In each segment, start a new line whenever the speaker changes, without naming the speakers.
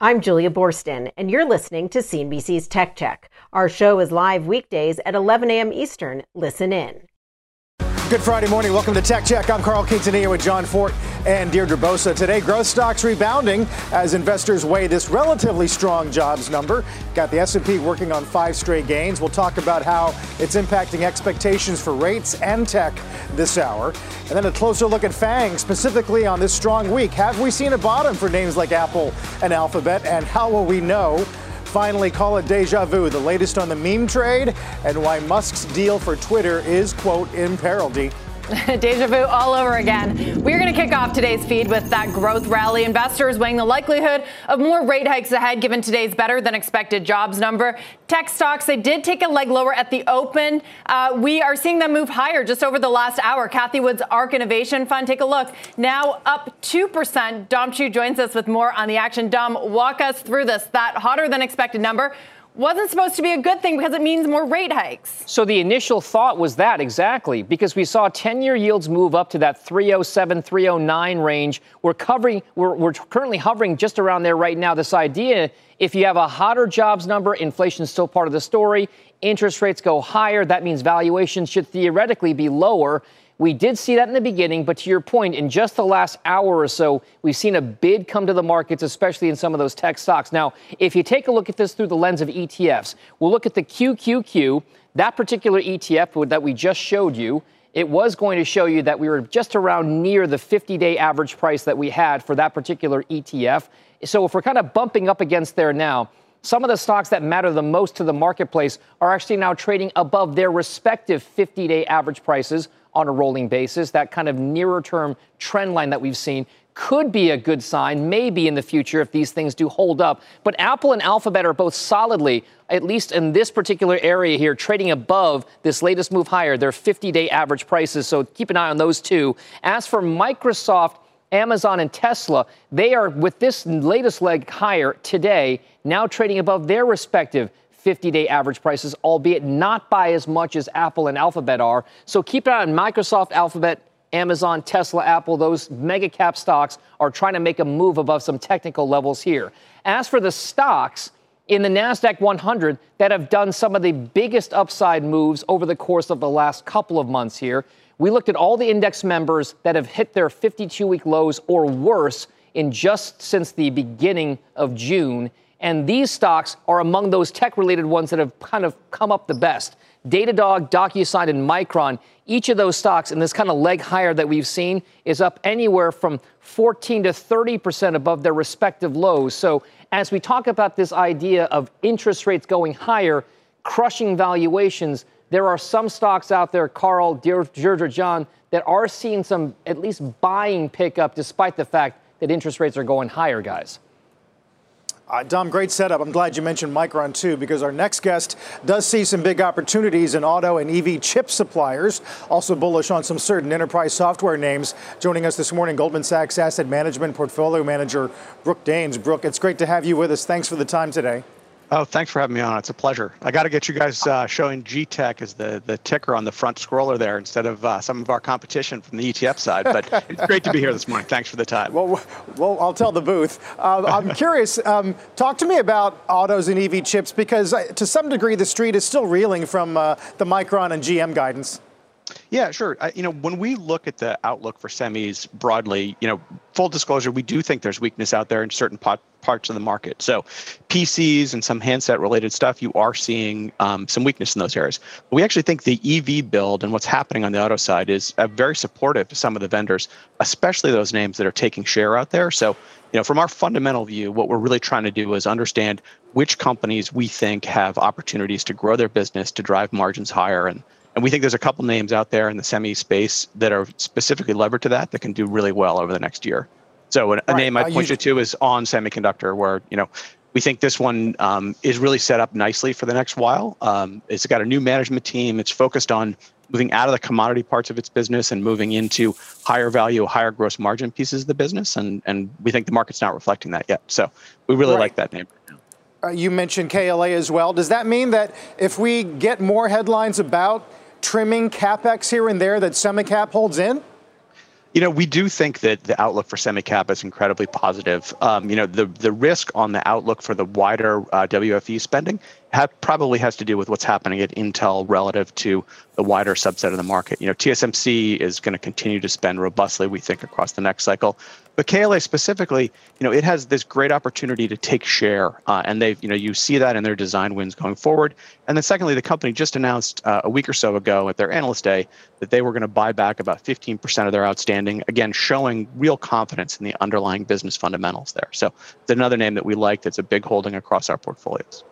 I'm Julia Boorstin, and you're listening to CNBC's Tech Check. Our show is live weekdays at 11 a.m. Eastern. Listen in.
Good Friday morning. Welcome to Tech Check. I'm Carl Quintanilla with Jon Fortt and Deirdre Bosa. Today, growth stocks rebounding as investors weigh this relatively strong jobs number. Got the S&P working on five straight gains. We'll talk about how it's impacting expectations for rates and tech this hour. And then a closer look at FANG, specifically on this strong week. Have we seen a bottom for names like Apple and Alphabet? And how will we know? Finally, call it deja vu, the latest on the meme trade and why Musk's deal for Twitter is, quote, in.
Deja vu all over again. We're going to kick off today's feed with that growth rally. Investors weighing the likelihood of more rate hikes ahead given today's better than expected jobs number. Tech stocks, they did take a leg lower at the open. Uh, we are seeing them move higher just over the last hour. Cathie Wood's ARK Innovation Fund, take a look. Now up 2%. Dom Chu joins us with more on the action. Dom, walk us through this. That hotter than expected number wasn't supposed to be a good thing because it means more rate hikes.
So the initial thought was that exactly because we saw 10-year yields move up to that 307, 309 range. We're covering, we're, we're currently hovering just around there right now. This idea, if you have a hotter jobs number, inflation is still part of the story. Interest rates go higher. That means valuations should theoretically be lower. We did see that in the beginning, but to your point, in just the last hour or so, we've seen a bid come to the markets, especially in some of those tech stocks. Now, if you take a look at this through the lens of ETFs, we'll look at the QQQ, that particular ETF that we just showed you. It was going to show you that we were just around near the 50 day average price that we had for that particular ETF. So if we're kind of bumping up against there now, some of the stocks that matter the most to the marketplace are actually now trading above their respective 50 day average prices on a rolling basis. That kind of nearer term trend line that we've seen could be a good sign, maybe in the future if these things do hold up. But Apple and Alphabet are both solidly, at least in this particular area here, trading above this latest move higher, their 50 day average prices. So keep an eye on those two. As for Microsoft, Amazon and Tesla, they are with this latest leg higher today, now trading above their respective 50 day average prices, albeit not by as much as Apple and Alphabet are. So keep an eye on Microsoft, Alphabet, Amazon, Tesla, Apple, those mega cap stocks are trying to make a move above some technical levels here. As for the stocks in the NASDAQ 100 that have done some of the biggest upside moves over the course of the last couple of months here, we looked at all the index members that have hit their 52 week lows or worse in just since the beginning of June. And these stocks are among those tech related ones that have kind of come up the best. Datadog, DocuSign, and Micron, each of those stocks in this kind of leg higher that we've seen is up anywhere from 14 to 30% above their respective lows. So as we talk about this idea of interest rates going higher, crushing valuations, there are some stocks out there, Carl, Deirdre, Jon, that are seeing some at least buying pickup despite the fact that interest rates are going higher, guys.
Uh, Dom, great setup. I'm glad you mentioned Micron too, because our next guest does see some big opportunities in auto and EV chip suppliers. Also bullish on some certain enterprise software names. Joining us this morning, Goldman Sachs Asset Management Portfolio Manager Brook Dane. Brook, it's great to have you with us. Thanks for the time today.
Oh, thanks for having me on. It's a pleasure. I got to get you guys uh, showing GTEK as the, the ticker on the front scroller there instead of uh, some of our competition from the ETF side. But it's great to be here this morning. Thanks for the time.
Well, well I'll tell the booth. Uh, I'm curious. Um, talk to me about autos and EV chips because uh, to some degree the street is still reeling from uh, the Micron and GM guidance.
Yeah, sure. I, you know, when we look at the outlook for semis broadly, you know, full disclosure, we do think there's weakness out there in certain pot, parts of the market. So, PCs and some handset related stuff, you are seeing um, some weakness in those areas. But we actually think the EV build and what's happening on the auto side is uh, very supportive to some of the vendors, especially those names that are taking share out there. So, you know, from our fundamental view, what we're really trying to do is understand which companies we think have opportunities to grow their business to drive margins higher and and we think there's a couple names out there in the semi space that are specifically levered to that that can do really well over the next year. So a, right. name I point you to is On Semiconductor, where you know we think this one um, is really set up nicely for the next while. Um, it's got a new management team. It's focused on moving out of the commodity parts of its business and moving into higher value, higher gross margin pieces of the business. And, and we think the market's not reflecting that yet. So we really right. like that name.
Uh, you mentioned KLA as well. Does that mean that if we get more headlines about trimming capex here and there, that semicap holds in?
You know, we do think that the outlook for semicap is incredibly positive. Um, you know, the the risk on the outlook for the wider uh, WFE spending have, probably has to do with what's happening at Intel relative to the wider subset of the market. You know, TSMC is going to continue to spend robustly, we think, across the next cycle. But KLA specifically, you know, it has this great opportunity to take share, uh, and they, you know, you see that in their design wins going forward. And then secondly, the company just announced uh, a week or so ago at their analyst day that they were going to buy back about 15% of their outstanding, again, showing real confidence in the underlying business fundamentals there. So it's another name that we like that's a big holding across our portfolios.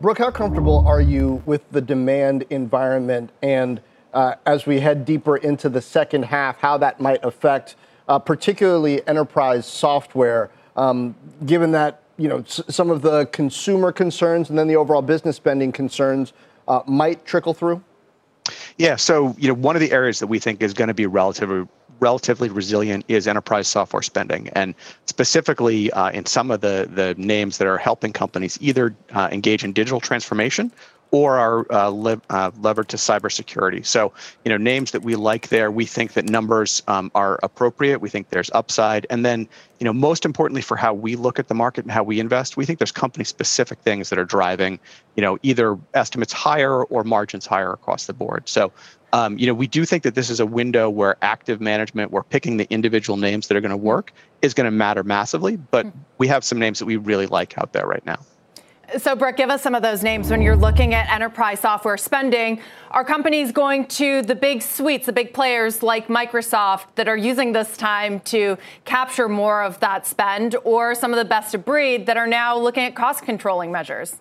Brook, how comfortable are you with the demand environment and uh, as we head deeper into the second half, how that might affect uh, particularly enterprise software, um, given that you know s- some of the consumer concerns and then the overall business spending concerns uh, might trickle through?
Yeah, so you know one of the areas that we think is going to be relatively relatively resilient is enterprise software spending, and specifically uh, in some of the the names that are helping companies either uh, engage in digital transformation or are uh, le- uh, levered to cybersecurity. So, you know, names that we like there, we think that numbers um, are appropriate. We think there's upside, and then, you know, most importantly for how we look at the market and how we invest, we think there's company-specific things that are driving, you know, either estimates higher or margins higher across the board. So, um, you know, we do think that this is a window where active management, where picking the individual names that are going to work, is going to matter massively. But hmm. we have some names that we really like out there right now.
So, Brook, give us some of those names when you're looking at enterprise software spending. Are companies going to the big suites, the big players like Microsoft that are using this time to capture more of that spend, or some of the best of breed that are now looking at cost controlling measures?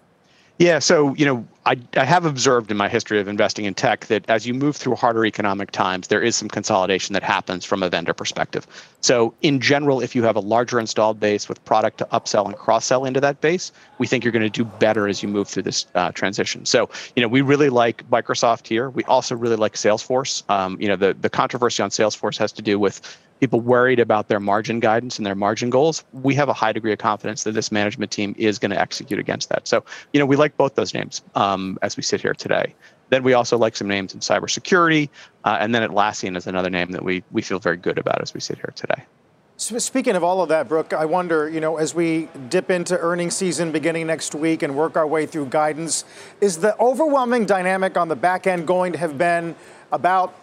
Yeah, so you know, I, I have observed in my history of investing in tech that as you move through harder economic times, there is some consolidation that happens from a vendor perspective. So in general, if you have a larger installed base with product to upsell and cross-sell into that base, we think you're going to do better as you move through this uh, transition. So you know, we really like Microsoft here. We also really like Salesforce. Um, you know, the the controversy on Salesforce has to do with people worried about their margin guidance and their margin goals, we have a high degree of confidence that this management team is going to execute against that. So, you know, we like both those names um, as we sit here today. Then we also like some names in cybersecurity, uh, and then Atlassian is another name that we we feel very good about as we sit here today.
Speaking of all of that, Brook, I wonder, you know, as we dip into earnings season beginning next week and work our way through guidance, is the overwhelming dynamic on the back end going to have been about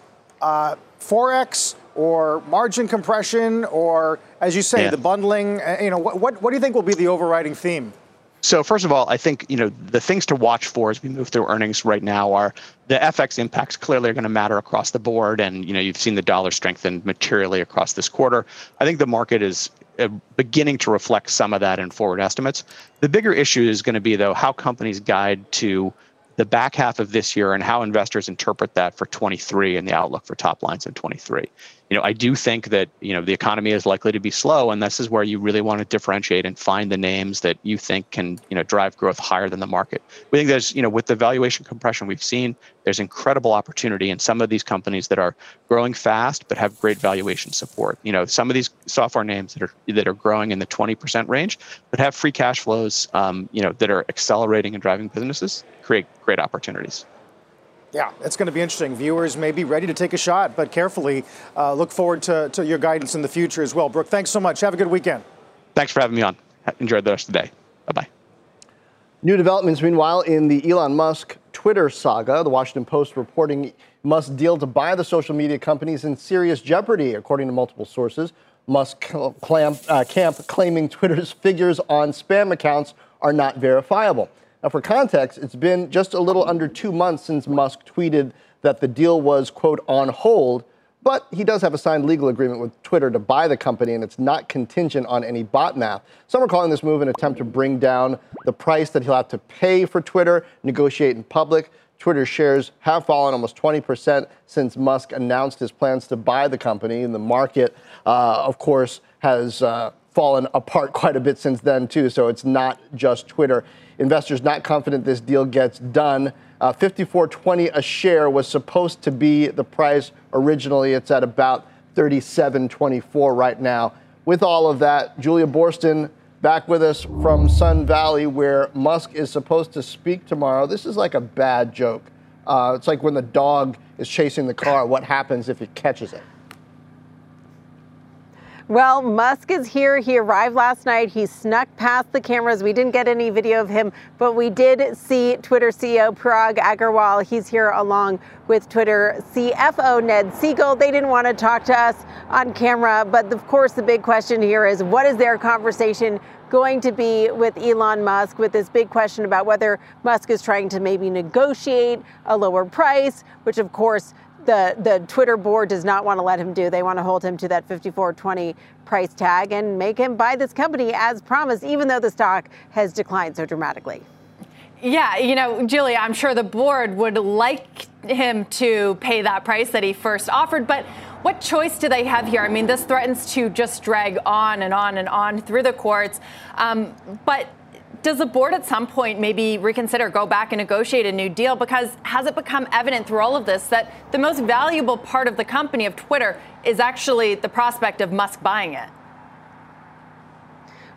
uh, forex or margin compression, or as you say, yeah. the bundling? Uh, you know, what, what, what do you think will be the overriding theme?
So first of all, I think you know the things to watch for as we move through earnings right now are the FX impacts clearly are going to matter across the board, and you know you've seen the dollar strengthen materially across this quarter. I think the market is uh, beginning to reflect some of that in forward estimates. The bigger issue is going to be though how companies guide to the back half of this year and how investors interpret that for 23 and the outlook for top lines in 23 you know, I do think that you know the economy is likely to be slow, and this is where you really want to differentiate and find the names that you think can you know drive growth higher than the market. We think there's you know with the valuation compression we've seen, there's incredible opportunity in some of these companies that are growing fast but have great valuation support. You know, some of these software names that are that are growing in the 20% range but have free cash flows, um, you know, that are accelerating and driving businesses create great opportunities.
Yeah, it's going to be interesting. Viewers may be ready to take a shot, but carefully uh, look forward to, to your guidance in the future as well. Brook, thanks so much. Have a good weekend.
Thanks for having me on. Enjoy the rest of the day. Bye bye.
New developments, meanwhile, in the Elon Musk Twitter saga. The Washington Post reporting Musk deal to buy the social media companies in serious jeopardy, according to multiple sources. Musk clamp, uh, camp claiming Twitter's figures on spam accounts are not verifiable. Now, for context, it's been just a little under two months since Musk tweeted that the deal was, quote, on hold, but he does have a signed legal agreement with Twitter to buy the company, and it's not contingent on any bot math. Some are calling this move an attempt to bring down the price that he'll have to pay for Twitter, negotiate in public. Twitter shares have fallen almost 20% since Musk announced his plans to buy the company, and the market, uh, of course, has uh, fallen apart quite a bit since then, too. So it's not just Twitter. Investors not confident this deal gets done. Uh, 54.20 a share was supposed to be the price originally. It's at about 37.24 right now. With all of that, Julia Boorstin back with us from Sun Valley, where Musk is supposed to speak tomorrow. This is like a bad joke. Uh, it's like when the dog is chasing the car. What happens if it catches it?
Well, Musk is here. He arrived last night. He snuck past the cameras. We didn't get any video of him, but we did see Twitter CEO Parag Agrawal. He's here along with Twitter CFO Ned Segal. They didn't want to talk to us on camera, but of course, the big question here is what is their conversation going to be with Elon Musk with this big question about whether Musk is trying to maybe negotiate a lower price, which of course the, the Twitter board does not want to let him do. They want to hold him to that 54.20 price tag and make him buy this company as promised, even though the stock has declined so dramatically.
Yeah, you know, Julia, I'm sure the board would like him to pay that price that he first offered, but what choice do they have here? I mean, this threatens to just drag on and on and on through the courts. Um, but does the board at some point maybe reconsider, go back and negotiate a new deal? Because has it become evident through all of this that the most valuable part of the company of Twitter is actually the prospect of Musk buying it?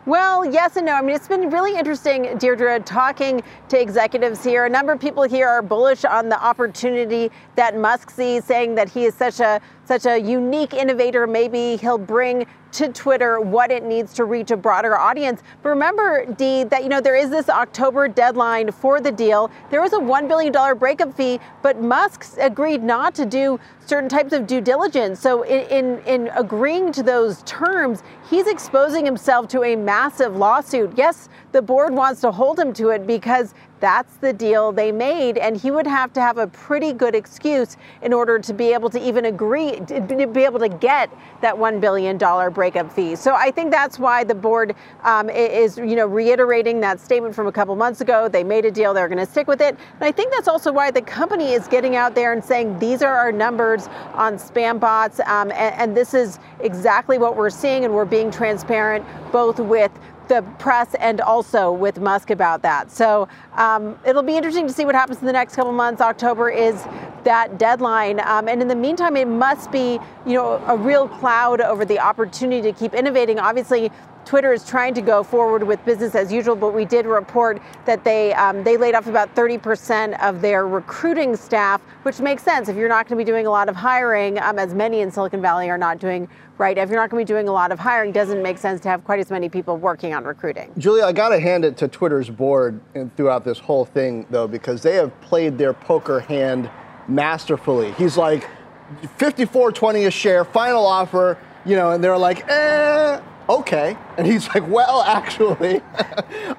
Well, yes and no. I mean, it's been really interesting, Deirdre, talking to executives here. A number of people here are bullish on the opportunity that Musk sees, saying that he is such a such a unique innovator. Maybe he'll bring to Twitter what it needs to reach a broader audience. But remember, Dee, that you know there is this October deadline for the deal. There was a one billion dollar breakup fee, but Musk agreed not to do certain types of due diligence. So in, in, in agreeing to those terms, he's exposing himself to a massive lawsuit. Yes, the board wants to hold him to it because that's the deal they made, and he would have to have a pretty good excuse in order to be able to even agree, to be able to get that $1 billion breakup fee. So I think that's why the board um, is, you know, reiterating that statement from a couple months ago. They made a deal, they're going to stick with it. And I think that's also why the company is getting out there and saying these are our numbers on spam bots, um, and, and this is exactly what we're seeing, and we're being transparent both with the press and also with Musk about that. So um, it'll be interesting to see what happens in the next couple months. October is that deadline, um, and in the meantime, it must be you know a real cloud over the opportunity to keep innovating. Obviously, Twitter is trying to go forward with business as usual, but we did report that they um, they laid off about 30% of their recruiting staff, which makes sense if you're not going to be doing a lot of hiring, um, as many in Silicon Valley are not doing right? If you're not going to be doing a lot of hiring, doesn't make sense to have quite as many people working on recruiting.
Julia, I got to hand it to Twitter's board throughout this whole thing, though, because they have played their poker hand masterfully. He's like, 54.20 a share, final offer, you know, and they're like, eh, okay. And he's like, well, actually,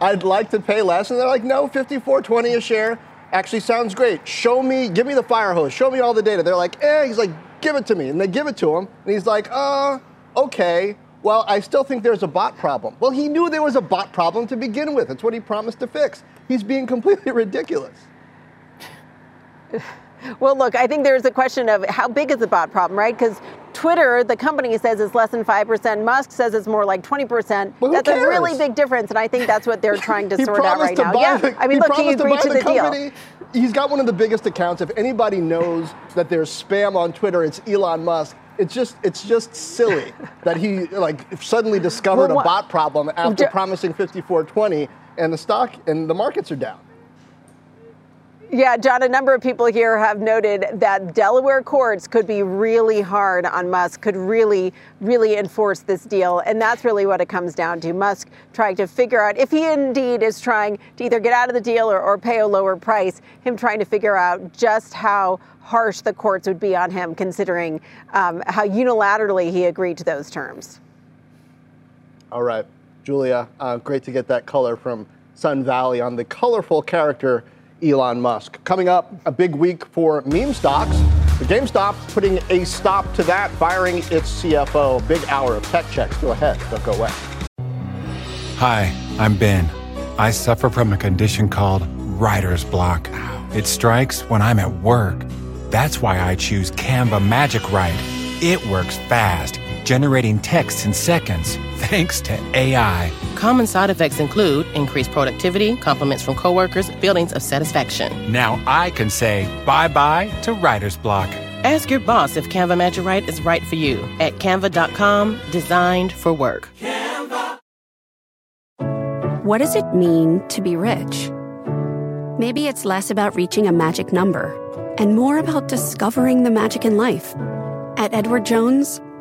I'd like to pay less. And they're like, no, 54.20 a share actually sounds great. Show me, give me the fire hose, show me all the data. They're like, eh, he's like, give it to me. And they give it to him. And he's like, uh, okay. Well, I still think there's a bot problem. Well, he knew there was a bot problem to begin with. That's what he promised to fix. He's being completely ridiculous.
Well, look, I think there's a question of how big is the bot problem, right? Because Twitter, the company says it's less than 5%. Musk says it's more like 20%.
Well,
that's
cares?
a really big difference. And I think that's what they're trying to sort out right now. Yeah. I mean,
he
look, he agreed to,
to
the,
the
deal.
He's got one of the biggest accounts. If anybody knows that there's spam on Twitter, it's Elon Musk. It's just it's just silly that he like suddenly discovered well, a bot problem after promising 5420 and the stock and the markets are down.
Yeah, Jon, a number of people here have noted that Delaware courts could be really hard on Musk, could really, really enforce this deal. And that's really what it comes down to. Musk trying to figure out if he indeed is trying to either get out of the deal or, or pay a lower price, him trying to figure out just how harsh the courts would be on him, considering um, how unilaterally he agreed to those terms.
All right, Julia, uh, great to get that color from Sun Valley on the colorful character Elon Musk. Coming up, a big week for meme stocks. The GameStop putting a stop to that, firing its CFO. Big hour of tech checks. Go ahead, don't go away.
Hi, I'm Ben. I suffer from a condition called writer's block. It strikes when I'm at work. That's why I choose Canva Magic Write. It works fast generating texts in seconds thanks to AI.
Common side effects include increased productivity, compliments from coworkers, feelings of satisfaction.
Now I can say bye bye to writer's block.
Ask your boss if Canva Magic Write is right for you at canva.com, designed for work. Canva.
What does it mean to be rich? Maybe it's less about reaching a magic number and more about discovering the magic in life. At Edward Jones,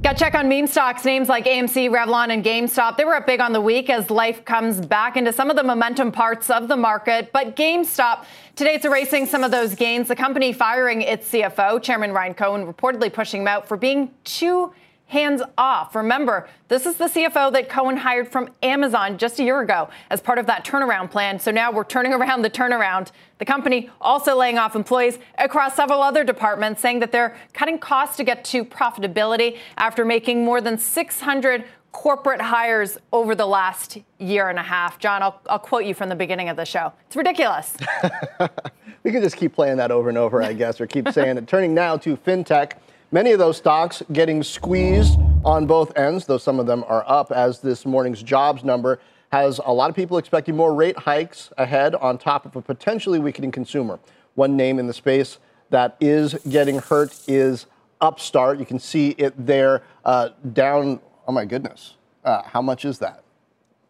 Got check on meme stocks. Names like AMC, Revlon, and GameStop. They were up big on the week as life comes back into some of the momentum parts of the market. But GameStop today it's erasing some of those gains. The company firing its CFO, Chairman Ryan Cohen, reportedly pushing him out for being too hands off. Remember, this is the CFO that Cohen hired from Amazon just a year ago as part of that turnaround plan. So now we're turning around the turnaround. The company also laying off employees across several other departments, saying that they're cutting costs to get to profitability after making more than 600 corporate hires over the last year and a half. Jon, I'll, I'll quote you from the beginning of the show. It's ridiculous.
we could just keep playing that over and over, I guess, or keep saying it. Turning now to fintech. Many of those stocks getting squeezed on both ends, though some of them are up, as this morning's jobs number has a lot of people expecting more rate hikes ahead on top of a potentially weakening consumer. One name in the space that is getting hurt is Upstart. You can see it there uh, down, oh my goodness, uh, how much is that?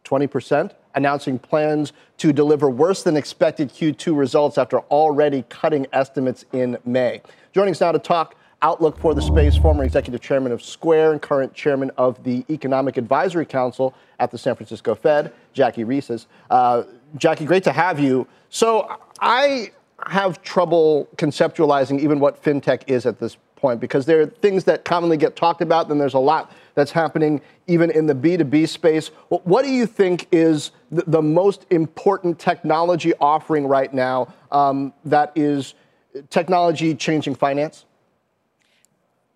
20%? Announcing plans to deliver worse than expected Q2 results after already cutting estimates in May. Joining us now to talk outlook for the space, former executive chairman of Square and current chairman of the Economic Advisory Council at the San Francisco Fed, Jackie Reses. Uh, Jackie, great to have you. So I have trouble conceptualizing even what fintech is at this point because there are things that commonly get talked about, then there's a lot that's happening even in the B2B space. What do you think is the, most important technology offering right now um, that is technology changing finance?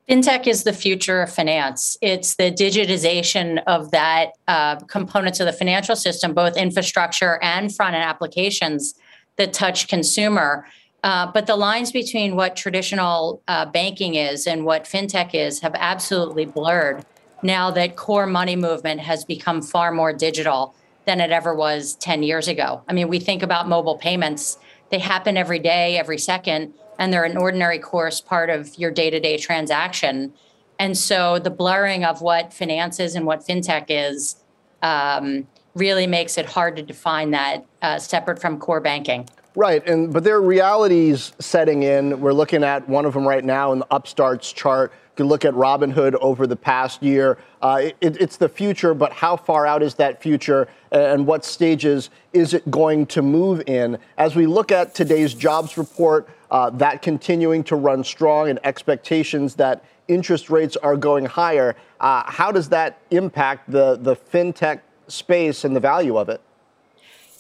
FinTech is the future of finance. It's the digitization of that uh, components of the financial system, both infrastructure and front end applications that touch consumer. Uh, but the lines between what traditional uh, banking is and what fintech is have absolutely blurred now that core money movement has become far more digital than it ever was 10 years ago. I mean, we think about mobile payments, they happen every day, every second and they're an ordinary course part of your day-to-day transaction and so the blurring of what finance is and what fintech is um, really makes it hard to define that uh, separate from core banking
right and but there are realities setting in we're looking at one of them right now in the upstarts chart you can look at Robinhood over the past year. Uh, it, it's the future, but how far out is that future and what stages is it going to move in? As we look at today's jobs report, uh, that continuing to run strong and expectations that interest rates are going higher. Uh, how does that impact the, the fintech space and the value of it?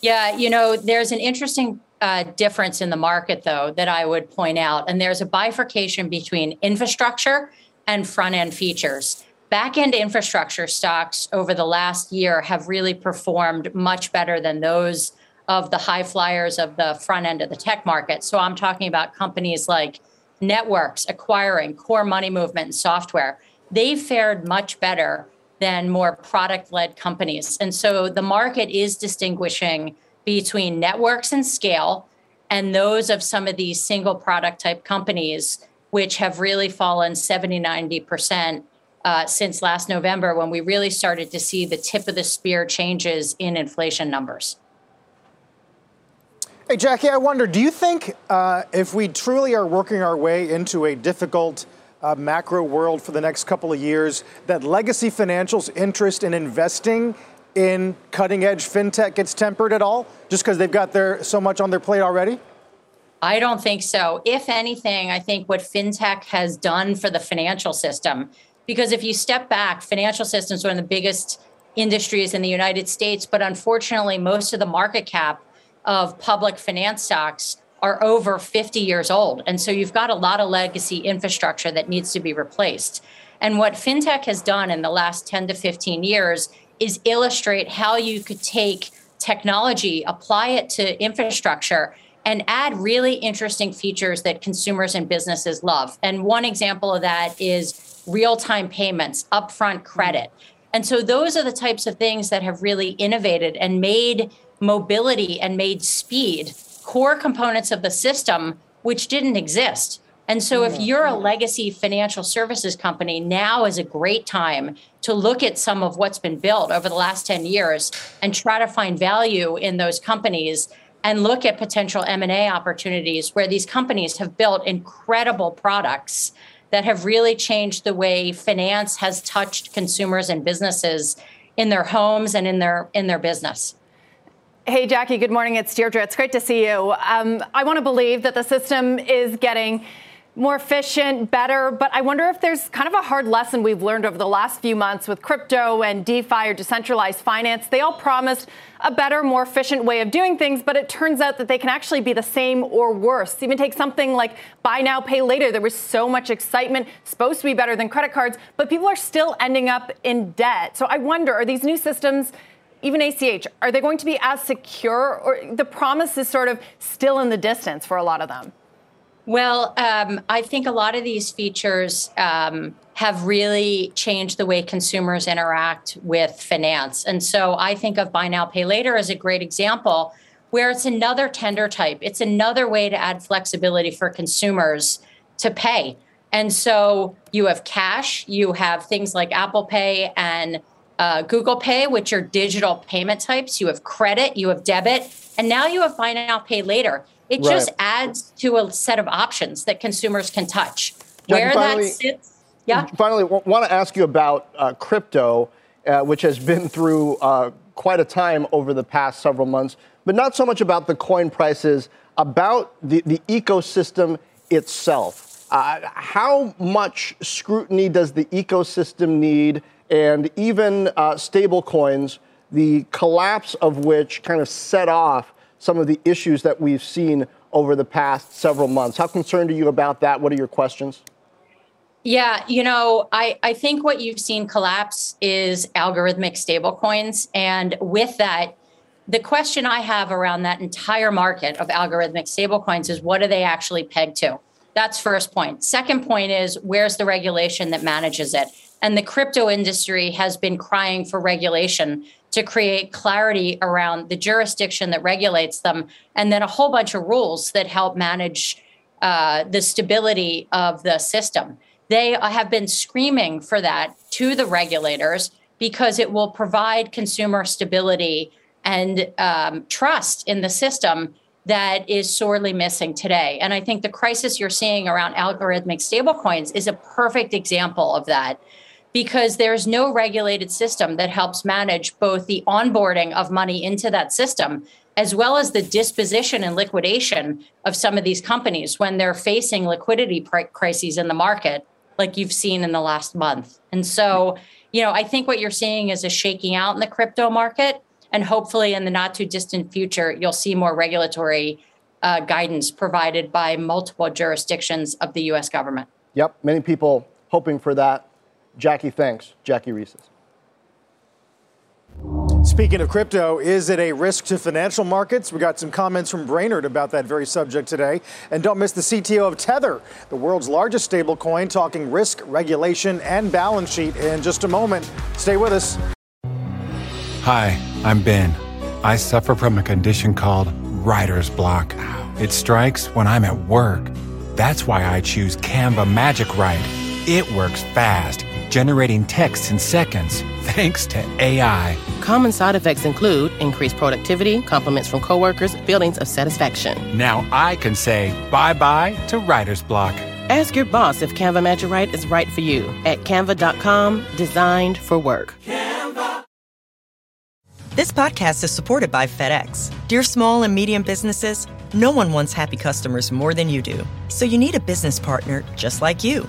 Yeah, you know, there's an interesting uh, difference in the market, though, that I would point out. And there's a bifurcation between infrastructure and front end features. Back end infrastructure stocks over the last year have really performed much better than those of the high flyers of the front end of the tech market. So I'm talking about companies like networks, acquiring, core money movement, and software. They fared much better than more product led companies. And so the market is distinguishing between networks and scale and those of some of these single product type companies, which have really fallen 70, 90% uh, since last November when we really started to see the tip of the spear changes in inflation numbers.
Hey, Jackie, I wonder, do you think uh, if we truly are working our way into a difficult uh, macro world for the next couple of years, that legacy financials' interest in investing in cutting edge fintech gets tempered at all just because they've got their so much on their plate already?
I don't think so. If anything, I think what fintech has done for the financial system, because if you step back, financial systems are one of the biggest industries in the United States, but unfortunately, most of the market cap of public finance stocks are over 50 years old. And so you've got a lot of legacy infrastructure that needs to be replaced. And what fintech has done in the last 10 to 15 years is illustrate how you could take technology, apply it to infrastructure, and add really interesting features that consumers and businesses love. And one example of that is real time payments, upfront credit. Mm. And so those are the types of things that have really innovated and made mobility and made speed core components of the system which didn't exist. And so, if you're a legacy financial services company, now is a great time to look at some of what's been built over the last 10 years and try to find value in those companies and look at potential M&A opportunities where these companies have built incredible products that have really changed the way finance has touched consumers and businesses in their homes and in their in their business.
Hey, Jackie, good morning. It's Deirdre. It's great to see you. Um, I want to believe that the system is getting more efficient, better. But I wonder if there's kind of a hard lesson we've learned over the last few months with crypto and DeFi or decentralized finance. They all promised a better, more efficient way of doing things, but it turns out that they can actually be the same or worse. Even take something like buy now, pay later. There was so much excitement, supposed to be better than credit cards, but people are still ending up in debt. So I wonder are these new systems? Even ACH, are they going to be as secure, or the promise is sort of still in the distance for a lot of them?
Well, um, I think a lot of these features um, have really changed the way consumers interact with finance. And so I think of Buy Now, Pay Later as a great example where it's another tender type, it's another way to add flexibility for consumers to pay. And so you have cash, you have things like Apple Pay and uh, Google Pay, which are digital payment types. You have credit, you have debit, and now you have Buy Now, Pay Later. It right. just adds to a set of options that consumers can touch.
Jackie, Where finally, that sits, yeah. Finally, w- want to ask you about uh, crypto, uh, which has been through uh, quite a time over the past several months, but not so much about the coin prices, about the, the ecosystem itself. Uh, how much scrutiny does the ecosystem need, and even uh, stable coins, the collapse of which kind of set off some of the issues that we've seen over the past several months. How concerned are you about that? What are your questions?
Yeah, you know, I, I think what you've seen collapse is algorithmic stablecoins. And with that, the question I have around that entire market of algorithmic stablecoins is what are they actually pegged to? That's first point. Second point is where's the regulation that manages it? And the crypto industry has been crying for regulation to create clarity around the jurisdiction that regulates them, and then a whole bunch of rules that help manage uh, the stability of the system. They have been screaming for that to the regulators because it will provide consumer stability and um, trust in the system that is sorely missing today. And I think the crisis you're seeing around algorithmic stablecoins is a perfect example of that because there's no regulated system that helps manage both the onboarding of money into that system as well as the disposition and liquidation of some of these companies when they're facing liquidity crises in the market like you've seen in the last month. And so, you know, I think what you're seeing is a shaking out in the crypto market and hopefully in the not too distant future you'll see more regulatory uh, guidance provided by multiple jurisdictions of the US government.
Yep, many people hoping for that. Jackie, thanks. Jackie Reses.
Speaking of crypto, is it a risk to financial markets? We got some comments from Brainard about that very subject today. And don't miss the CTO of Tether, the world's largest stablecoin, talking risk, regulation, and balance sheet in just a moment. Stay with us.
Hi, I'm Ben. I suffer from a condition called writer's block. It strikes when I'm at work. That's why I choose Canva Magic Write. It works fast generating texts in seconds thanks to AI.
Common side effects include increased productivity, compliments from coworkers, feelings of satisfaction.
Now I can say bye bye to writer's block.
Ask your boss if Canva Magic Write is right for you at canva.com, designed for work. Canva.
This podcast is supported by FedEx. Dear small and medium businesses, no one wants happy customers more than you do. So you need a business partner just like you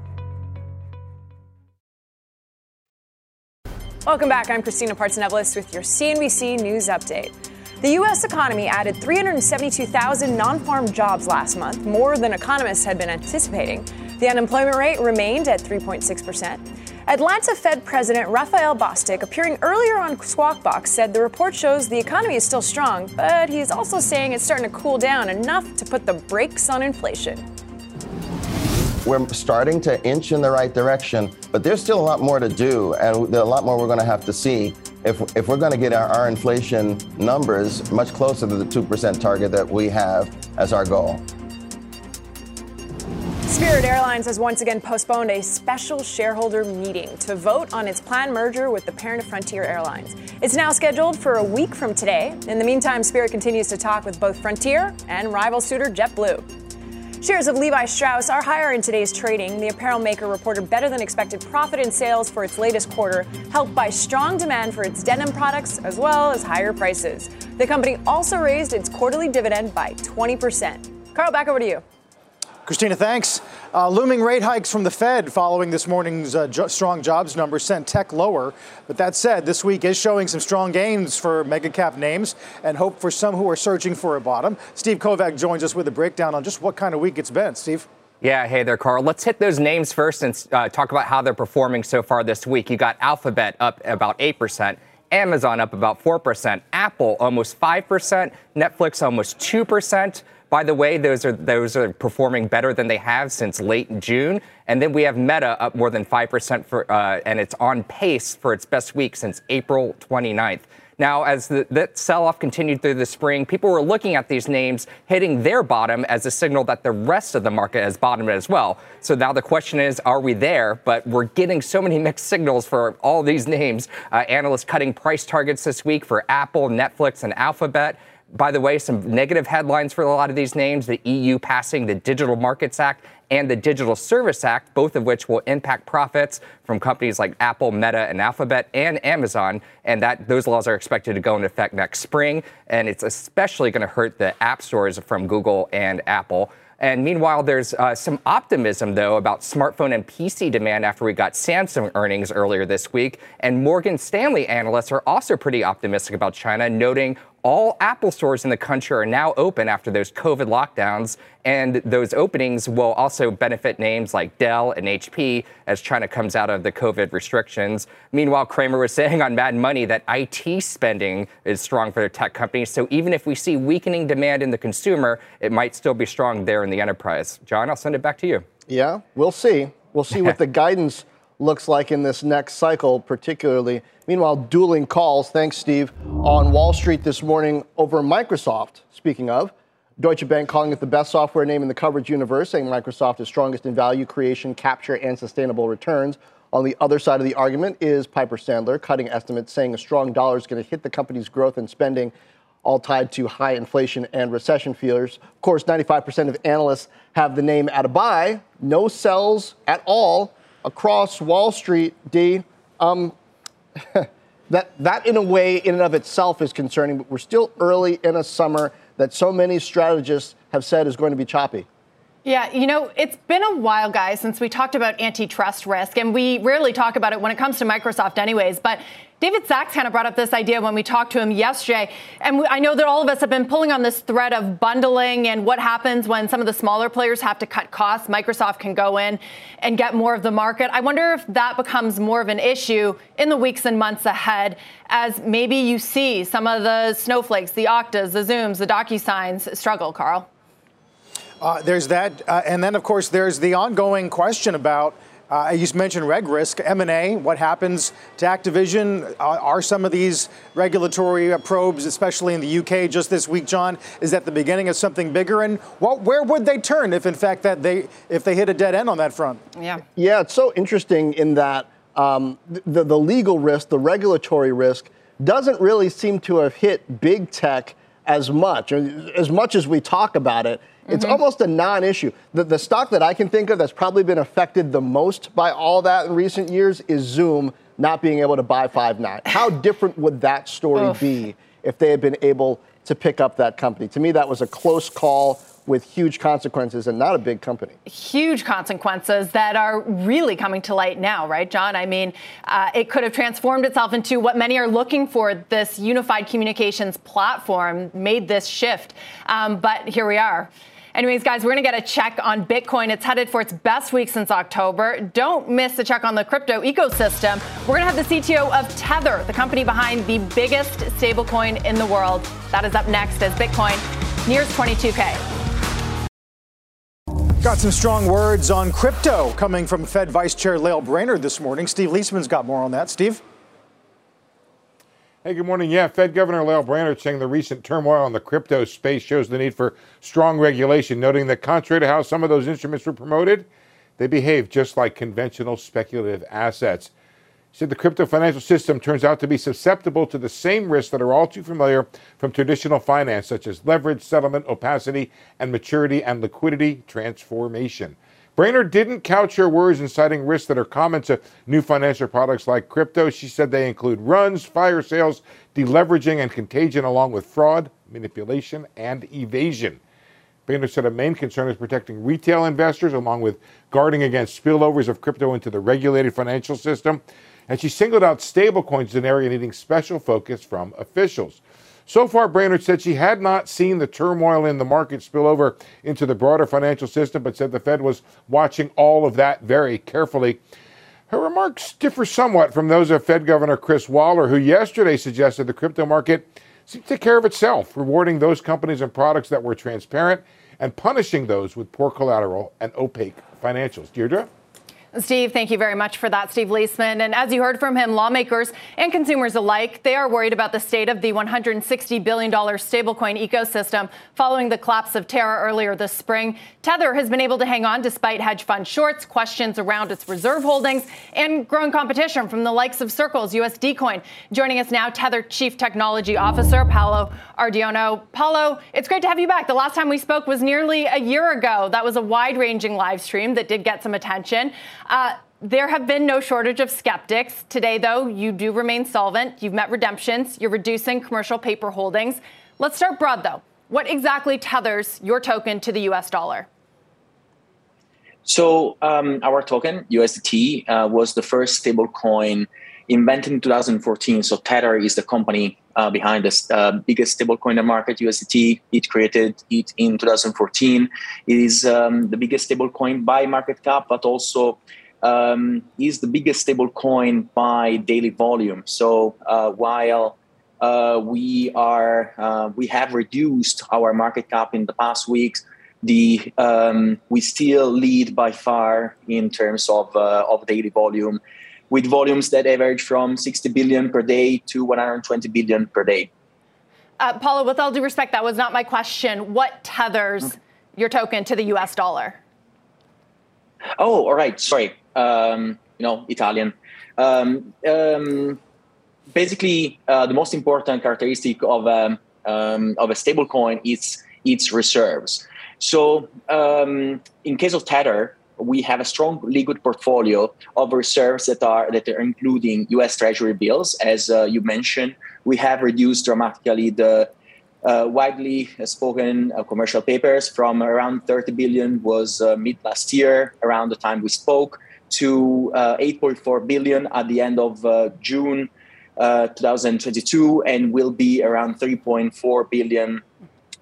Welcome back. I'm Christina Partsinevelos with your CNBC News Update. The U.S. economy added 372,000 non farm jobs last month, more than economists had been anticipating. The unemployment rate remained at 3.6%. Atlanta Fed President Raphael Bostic, appearing earlier on Squawk Box, said the report shows the economy is still strong, but he's also saying it's starting to cool down enough to put the brakes on inflation.
We're starting to inch in the right direction, but there's still a lot more to do, and a lot more we're going to have to see if, if we're going to get our, our inflation numbers much closer to the 2% target that we have as our goal.
Spirit Airlines has once again postponed a special shareholder meeting to vote on its planned merger with the parent of Frontier Airlines. It's now scheduled for a week from today. In the meantime, Spirit continues to talk with both Frontier and rival suitor JetBlue. Shares of Levi Strauss are higher in today's trading. The apparel maker reported better than expected profit in sales for its latest quarter, helped by strong demand for its denim products as well as higher prices. The company also raised its quarterly dividend by 20%. Carl, back over to you.
Christina, thanks. Uh, looming rate hikes from the Fed following this morning's uh, jo- strong jobs numbers sent tech lower. But that said, this week is showing some strong gains for mega cap names and hope for some who are searching for a bottom. Steve Kovach joins us with a breakdown on just what kind of week it's been. Steve?
Yeah, hey there, Carl. Let's hit those names first and uh, talk about how they're performing so far this week. You got Alphabet up about 8%. Amazon up about 4%, Apple almost 5%, Netflix almost 2%. By the way, those are those are performing better than they have since late June. And then we have Meta up more than 5% for, uh, and it's on pace for its best week since April 29th. Now, as the, that sell off continued through the spring, people were looking at these names hitting their bottom as a signal that the rest of the market has bottomed as well. So now the question is, are we there? But we're getting so many mixed signals for all these names. Uh, analysts cutting price targets this week for Apple, Netflix, and Alphabet. By the way, some negative headlines for a lot of these names the EU passing the Digital Markets Act and the Digital Service Act, both of which will impact profits from companies like Apple, Meta, and Alphabet and Amazon. And that those laws are expected to go into effect next spring. And it's especially going to hurt the app stores from Google and Apple. And meanwhile, there's uh, some optimism, though, about smartphone and PC demand after we got Samsung earnings earlier this week. And Morgan Stanley analysts are also pretty optimistic about China, noting all Apple stores in the country are now open after those COVID lockdowns, and those openings will also benefit names like Dell and HP as China comes out of the COVID restrictions. Meanwhile, Cramer was saying on Mad Money that IT spending is strong for the tech companies. So even if we see weakening demand in the consumer, it might still be strong there in the enterprise. Jon, I'll send it back to you.
Yeah, we'll see. We'll see what the guidance looks like in this next cycle, particularly. Meanwhile, dueling calls, thanks, Steve, on Wall Street this morning over Microsoft. Speaking of, Deutsche Bank calling it the best software name in the coverage universe, saying Microsoft is strongest in value creation, capture, and sustainable returns. On the other side of the argument is Piper Sandler, cutting estimates, saying a strong dollar is going to hit the company's growth and spending, all tied to high inflation and recession fears. Of course, 95% of analysts have the name at a buy, no sells at all across Wall Street, D, um, that, that in a way, in and of itself, is concerning, but we're still early in a summer that so many strategists have said is going to be choppy.
Yeah, you know, it's been a while, guys, since we talked about antitrust risk, and we rarely talk about it when it comes to Microsoft, anyways. But David Sacks kind of brought up this idea when we talked to him yesterday. And I know that all of us have been pulling on this thread of bundling and what happens when some of the smaller players have to cut costs. Microsoft can go in and get more of the market. I wonder if that becomes more of an issue in the weeks and months ahead as maybe you see some of the snowflakes, the Oktas, the Zooms, the DocuSigns struggle, Carl.
Uh, there's that, uh, and then of course there's the ongoing question about. Uh, you mentioned reg risk, M&A. What happens to Activision? Uh, are some of these regulatory uh, probes, especially in the UK, just this week, Jon? Is that the beginning of something bigger? And what, where would they turn if, in fact, that they if they hit a dead end on that front?
Yeah.
Yeah, it's so interesting in that um, the, the legal risk, the regulatory risk, doesn't really seem to have hit big tech as much. As much as we talk about it, it's mm-hmm. almost a non issue. The, the stock that I can think of that's probably been affected the most by all that in recent years is Zoom not being able to buy Five9. How different would that story be if they had been able to pick up that company? To me, that was a close call with huge consequences and not a big company.
Huge consequences that are really coming to light now, right, Jon? I mean, uh, it could have transformed itself into what many are looking for this unified communications platform, made this shift. Um, but here we are. Anyways, guys, we're going to get a check on Bitcoin. It's headed for its best week since October. Don't miss a check on the crypto ecosystem. We're going to have the CTO of Tether, the company behind the biggest stablecoin in the world. That is up next as Bitcoin nears 22K.
Got some strong words on crypto coming from Fed Vice Chair Lael Brainard this morning. Steve Liesman's got more on that. Steve?
Hey, good morning. Yeah, Fed Governor Lael Brainard saying the recent turmoil in the crypto space shows the need for strong regulation, noting that contrary to how some of those instruments were promoted, they behave just like conventional speculative assets. He said the crypto financial system turns out to be susceptible to the same risks that are all too familiar from traditional finance, such as leverage, settlement, opacity, and maturity and liquidity transformation. Brainard didn't couch her words in citing risks that are common to new financial products like crypto. She said they include runs, fire sales, deleveraging, and contagion, along with fraud, manipulation, and evasion. Brainard said a main concern is protecting retail investors, along with guarding against spillovers of crypto into the regulated financial system. And she singled out stablecoins as an area needing special focus from officials. So far, Brainard said she had not seen the turmoil in the market spill over into the broader financial system, but said the Fed was watching all of that very carefully. Her remarks differ somewhat from those of Fed Governor Chris Waller, who yesterday suggested the crypto market seemed to take care of itself, rewarding those companies and products that were transparent and punishing those with poor collateral and opaque financials. Deirdre?
Steve, thank you very much for that, Steve Liesman. And as you heard from him, lawmakers and consumers alike, they are worried about the state of the $160 billion stablecoin ecosystem following the collapse of Terra earlier this spring. Tether has been able to hang on despite hedge fund shorts, questions around its reserve holdings, and growing competition from the likes of Circle's USD coin. Joining us now, Tether Chief Technology Officer Paolo Ardoino. Paolo, it's great to have you back. The last time we spoke was nearly a year ago. That was a wide ranging live stream that did get some attention. Uh, there have been no shortage of skeptics. Today, though, you do remain solvent. You've met redemptions. You're reducing commercial paper holdings. Let's start broad, though. What exactly tethers your token to the US dollar?
So, um, our token, USDT, uh, was the first stablecoin invented in 2014. So, Tether is the company uh, behind the uh, biggest stablecoin in the market, USDT. It created it in 2014. It is um, the biggest stablecoin by market cap, but also um, is the biggest stablecoin by daily volume. So uh, while uh, we are uh, we have reduced our market cap in the past weeks, the um, we still lead by far in terms of uh, of daily volume, with volumes that average from 60 billion per day to 120 billion per day.
Uh, Paolo, with all due respect, that was not my question. What tethers your token to the U.S. dollar?
Oh, all right. Sorry um, you know, Italian. Um, um, basically, uh, the most important characteristic of um, um, of a stable coin is its reserves. So, um, in case of Tether, we have a strong liquid portfolio of reserves that are that are including U.S. Treasury bills, as uh, you mentioned. We have reduced dramatically the uh, widely spoken uh, commercial papers from around 30 billion was uh, mid last year, around the time we spoke, to uh, 8.4 billion at the end of uh, June uh, 2022 and will be around 3.4 billion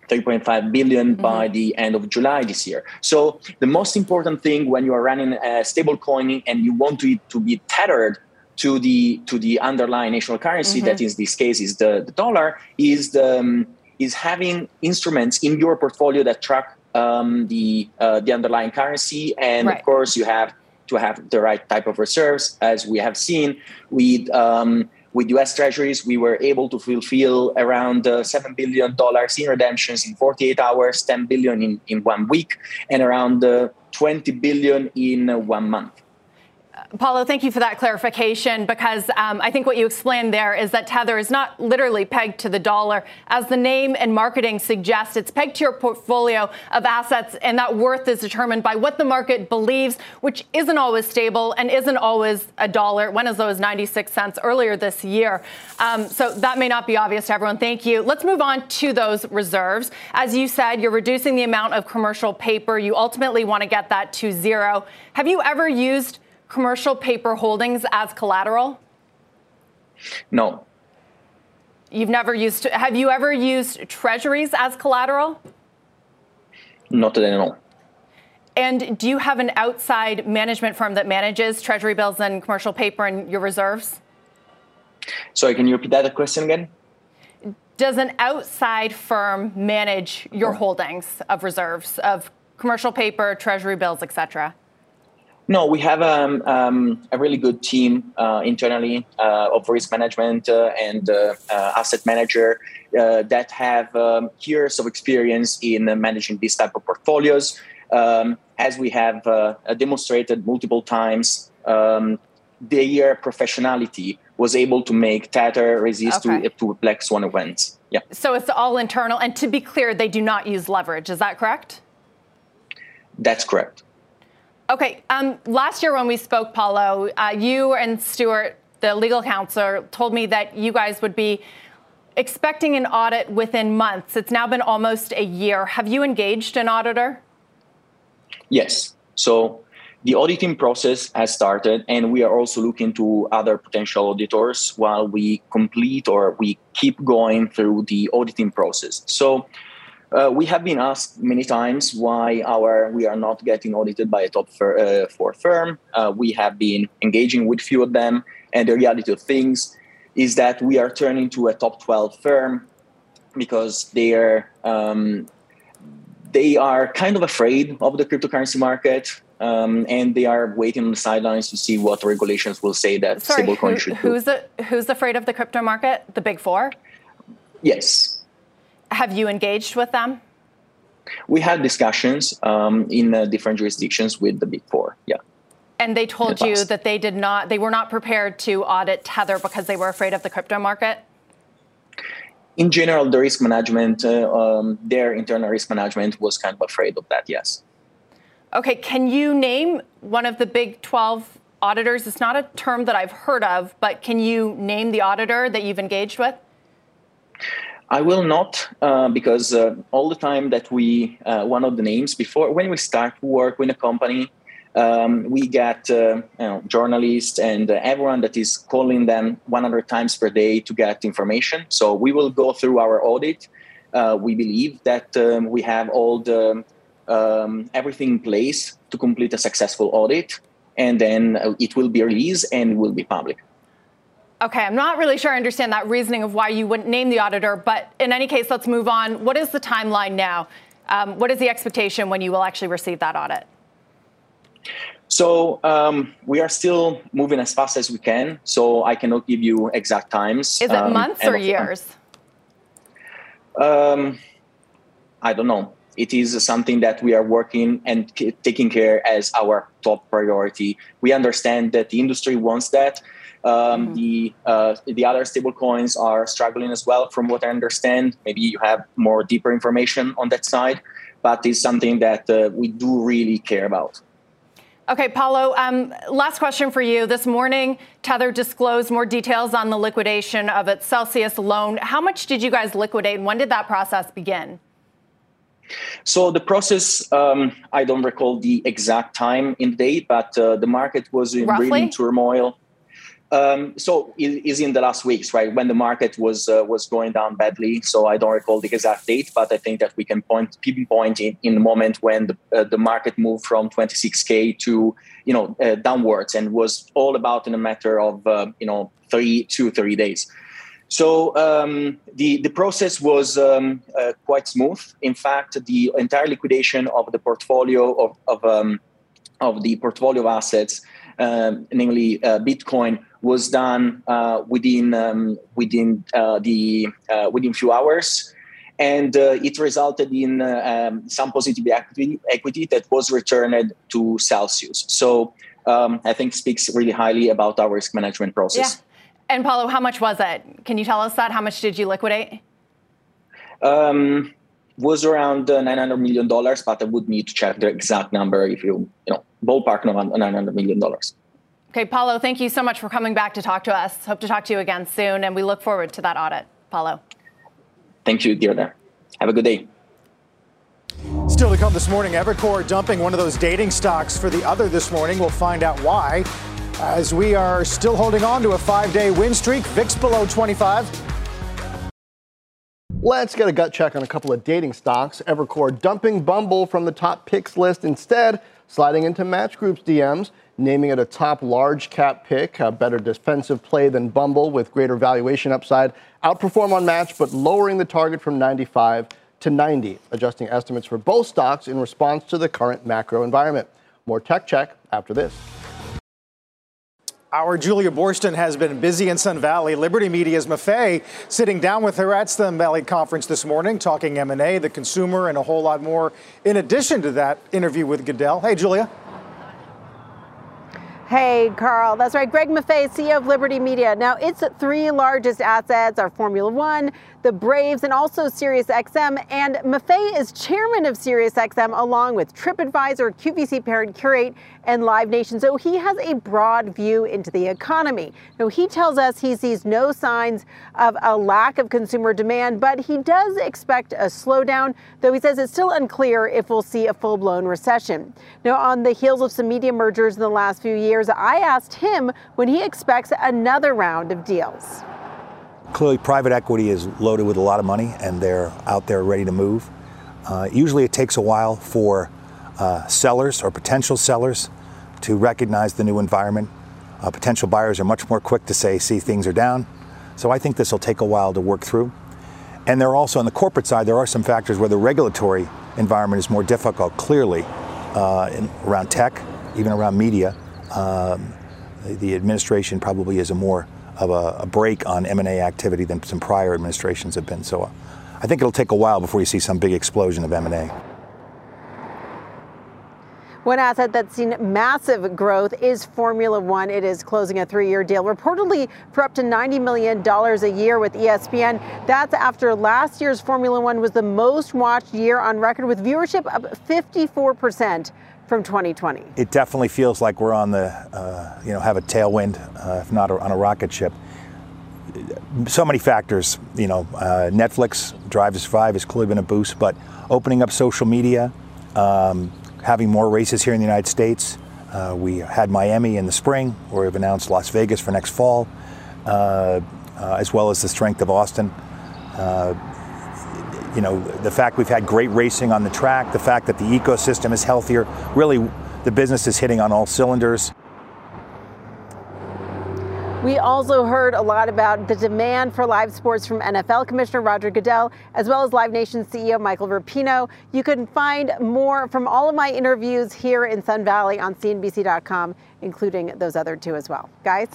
3.5 billion mm-hmm. by the end of July this year. So the most important thing when you are running a stable coin and you want to, to be tethered to the to the underlying national currency, mm-hmm. that in this case is the, the dollar, is the um, is having instruments in your portfolio that track um, the uh, the underlying currency, and right. of course you have to have the right type of reserves. As we have seen with um, with U.S. Treasuries, we were able to fulfill around uh, seven billion dollars in redemptions in 48 hours, 10 billion in, in one week, and around uh, 20 billion in uh, one month.
Paolo, thank you for that clarification because um, I think what you explained there is that Tether is not literally pegged to the dollar. As the name and marketing suggest, it's pegged to your portfolio of assets, and that worth is determined by what the market believes, which isn't always stable and isn't always a dollar. It went as low as 96 cents earlier this year. Um, so that may not be obvious to everyone. Thank you. Let's move on to those reserves. As you said, you're reducing the amount of commercial paper. You ultimately want to get that to zero. Have you ever used commercial paper holdings as collateral?
No.
You've never used, have you ever used treasuries as collateral?
Not at all.
And do you have an outside management firm that manages treasury bills and commercial paper and your reserves?
Sorry, can you repeat that question again?
Does an outside firm manage your oh. holdings of reserves of commercial paper, treasury bills, et cetera?
No, we have um, um, a really good team uh, internally uh, of risk management uh, and uh, uh, asset manager uh, that have um, years of experience in managing these type of portfolios. Um, as we have demonstrated multiple times, um, their professionality was able to make Tether resist okay. to, to black swan events. Yeah.
So it's all internal. And to be clear, they do not use leverage. Is that correct?
That's correct.
Okay. Um, last year when we spoke, Paolo, uh, you and Stuart, the legal counsel, told me that you guys would be expecting an audit within months. It's now been almost a year. Have you engaged an auditor?
Yes. So the auditing process has started, and we are also looking to other potential auditors while we complete or we keep going through the auditing process. So uh, we have been asked many times why our we are not getting audited by a top fir- uh, four firm. Uh, we have been engaging with few of them, and the reality of things is that we are turning to a top 12 firm because they are um, they are kind of afraid of the cryptocurrency market. Um, and they are waiting on the sidelines to see what regulations will say that
Sorry,
stablecoin
who,
should
who's
do.
The, who's afraid of the crypto market? The big four?
Yes.
Have you engaged with them?
We had discussions um, in uh, different jurisdictions with the Big Four. Yeah.
And they told the you that they did not, they were not prepared to audit Tether because they were afraid of the crypto market.
In general, the risk management, uh, um, their internal risk management was kind of afraid of that. Yes.
Okay. Can you name one of the Big 12 auditors? It's not a term that I've heard of, but can you name the auditor that you've engaged with?
I will not, uh, because uh, all the time that we, uh, one of the names before, when we start work with a company, um, we get uh, you know, journalists and uh, everyone that is calling them 100 times per day to get information. So we will go through our audit. Uh, we believe that um, we have all the um, everything in place to complete a successful audit, and then it will be released and will be public.
Okay, I'm not really sure I understand that reasoning of why you wouldn't name the auditor, but in any case, let's move on. What is the timeline now? Um, what is the expectation when you will actually receive that audit?
So um, we are still moving as fast as we can. So I cannot give you exact times.
Is it um, months or years?
Um, I don't know. It is something that we are working and taking care as our top priority. We understand that the industry wants that. Um, mm-hmm. The uh, the other stablecoins are struggling as well, from what I understand. Maybe you have more deeper information on that side, but it's something that uh, we do really care about.
Okay, Paolo, um, last question for you. This morning, Tether disclosed more details on the liquidation of its Celsius loan. How much did you guys liquidate, and when did that process begin?
So the process, um, I don't recall the exact time in the date, but uh, the market was in
Roughly?
really turmoil. Um, so it is in the last weeks, right, when the market was uh, was going down badly. So I don't recall the exact date, but I think that we can point pinpoint in, in the moment when the, uh, the market moved from 26k to you know uh, downwards and was all about in a matter of uh, you know three two three days. So um, the the process was um, uh, quite smooth. In fact, the entire liquidation of the portfolio of of, um, of the portfolio of assets, um, namely uh, Bitcoin was done uh, within um, within uh, the uh, within few hours, and uh, it resulted in uh, um, some positive equity, equity that was returned to Celsius. So um, I think speaks really highly about our risk management process.
Yeah. And Paolo, how much was it? Can you tell us that? How much did you liquidate?
Um, was around uh, 900 million dollars, but I would need to check the exact number. If you you know ballpark around 900 million dollars.
Okay, Paolo, thank you so much for coming back to talk to us. Hope to talk to you again soon, and we look forward to that audit. Paolo.
Thank you, Deirdre. Have a good day.
Still to come this morning, Evercore dumping one of those dating stocks for the other this morning. We'll find out why. As we are still holding on to a five day win streak, VIX below 25.
Let's get a gut check on a couple of dating stocks. Evercore dumping Bumble from the top picks list instead, sliding into Match Group's DMs, naming it a top large cap pick, a better defensive play than Bumble with greater valuation upside, outperform on Match, but lowering the target from 95 to 90, adjusting estimates for both stocks in response to the current macro environment. More tech check after this.
Our Julia Boorstin has been busy in Sun Valley. Liberty Media's Maffei sitting down with her at Sun Valley conference this morning, talking M&A, the consumer, and a whole lot more. In addition to that interview with Goodell. Hey, Julia.
Hey, Carl. That's right. Greg Maffei, CEO of Liberty Media. Now, its three largest assets are Formula One, the Braves, and also SiriusXM. And Maffei is chairman of SiriusXM along with TripAdvisor, QVC parent Qurate, and Live Nation. So he has a broad view into the economy. Now, he tells us he sees no signs of a lack of consumer demand, but he does expect a slowdown, though he says it's still unclear if we'll see a full blown recession. Now, on the heels of some media mergers in the last few years, I asked him when he expects another round of deals.
Clearly, private equity is loaded with a lot of money and they're out there ready to move. Uh, usually, it takes a while for uh, sellers or potential sellers to recognize the new environment. Uh, potential buyers are much more quick to say, see, things are down. So I think this will take a while to work through. And there are also on the corporate side, there are some factors where the regulatory environment is more difficult, clearly, uh, in, around tech, even around media. Um, the, administration probably is a more of a, a brake on M&A activity than some prior administrations have been. So uh, I think it'll take a while before you see some big explosion of M&A.
One asset that's seen massive growth is Formula One. It is closing a three year deal, reportedly for up to $90 million a year with ESPN. That's after last year's Formula One was the most watched year on record, with viewership up 54% from 2020.
It definitely feels like we're on the, uh, you know, have a tailwind, uh, if not on a rocket ship. So many factors, you know, uh, Netflix, Drive to Survive has clearly been a boost, but opening up social media, um, having more races here in the United States. Uh, we had Miami in the spring, we've announced Las Vegas for next fall, uh, uh, as well as the strength of Austin. Uh, you know, the fact we've had great racing on the track, the fact that the ecosystem is healthier, really the business is hitting on all cylinders.
We also heard a lot about the demand for live sports from NFL Commissioner Roger Goodell, as well as Live Nation CEO Michael Rapino. You can find more from all of my interviews here in Sun Valley on CNBC.com, including those other two as well. Guys?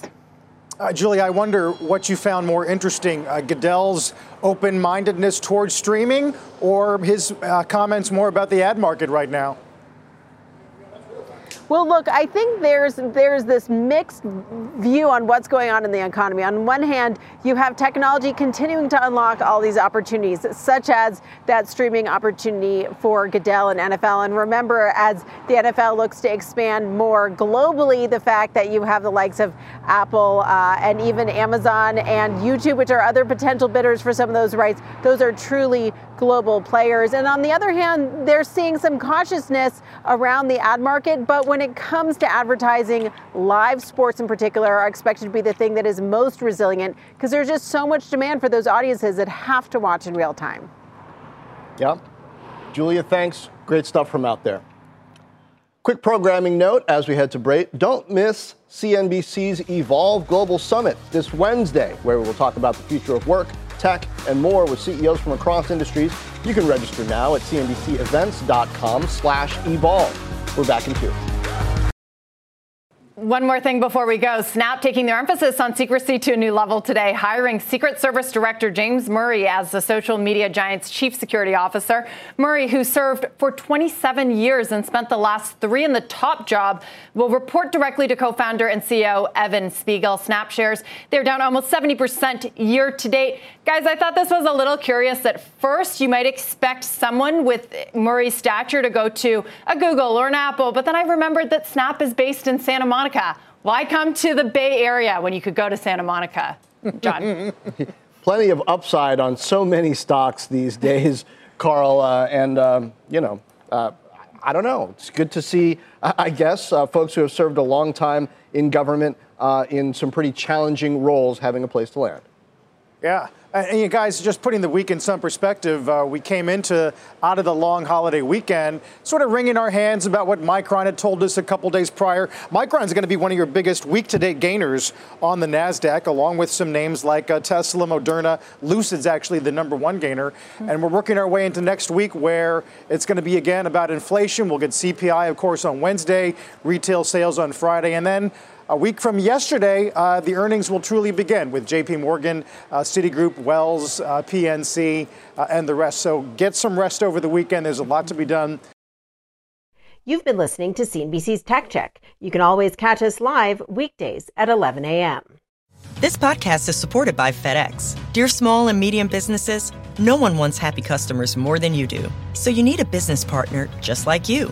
Uh, Julie, I wonder what you found more interesting uh, Goodell's open mindedness towards streaming or his uh, comments more about the ad market right now?
Well, look, I think there's there's this mixed view on what's going on in the economy. On one hand, you have technology continuing to unlock all these opportunities, such as that streaming opportunity for Goodell and NFL. And remember, as the NFL looks to expand more globally, the fact that you have the likes of Apple uh, and even Amazon and YouTube, which are other potential bidders for some of those rights, those are truly global players. And on the other hand, they're seeing some cautiousness around the ad market. But when it comes to advertising, live sports in particular are expected to be the thing that is most resilient because there's just so much demand for those audiences that have to watch in real time.
Yeah. Julia, thanks. Great stuff from out there. Quick programming note as we head to break. Don't miss CNBC's Evolve Global Summit this Wednesday, where we will talk about the future of work tech, and more with CEOs from across industries. You can register now at cnbcevents.com slash evolve. We're back in two.
One more thing before we go. Snap taking their emphasis on secrecy to a new level today, hiring Secret Service Director James Murray as the social media giant's chief security officer. Murray, who served for 27 years and spent the last three in the top job, will report directly to co founder and CEO Evan Spiegel. Snap shares, they're down almost 70% year to date. Guys, I thought this was a little curious. At first, you might expect someone with Murray's stature to go to a Google or an Apple, but then I remembered that Snap is based in Santa Monica. Monica. Why come to the Bay Area when you could go to Santa Monica? Jon.
Plenty of upside on so many stocks these days, Carl. Uh, and, um, you know, uh, I don't know. It's good to see, I guess, uh, folks who have served a long time in government uh, in some pretty challenging roles having a place to land.
Yeah. And you guys, just putting the week in some perspective, uh, we came into out of the long holiday weekend, sort of wringing our hands about what Micron had told us a couple days prior. Micron is going to be one of your biggest week-to-date gainers on the Nasdaq, along with some names like uh, Tesla, Moderna, Lucid's actually the number one gainer, and we're working our way into next week where it's going to be again about inflation. We'll get CPI, of course, on Wednesday, retail sales on Friday, and then. A week from yesterday, uh, the earnings will truly begin with JP Morgan, uh, Citigroup, Wells, uh, PNC, uh, and the rest. So get some rest over the weekend. There's a lot to be done.
You've been listening to CNBC's Tech Check. You can always catch us live weekdays at 11 a.m.
This podcast is supported by FedEx. Dear small and medium businesses, no one wants happy customers more than you do. So you need a business partner just like you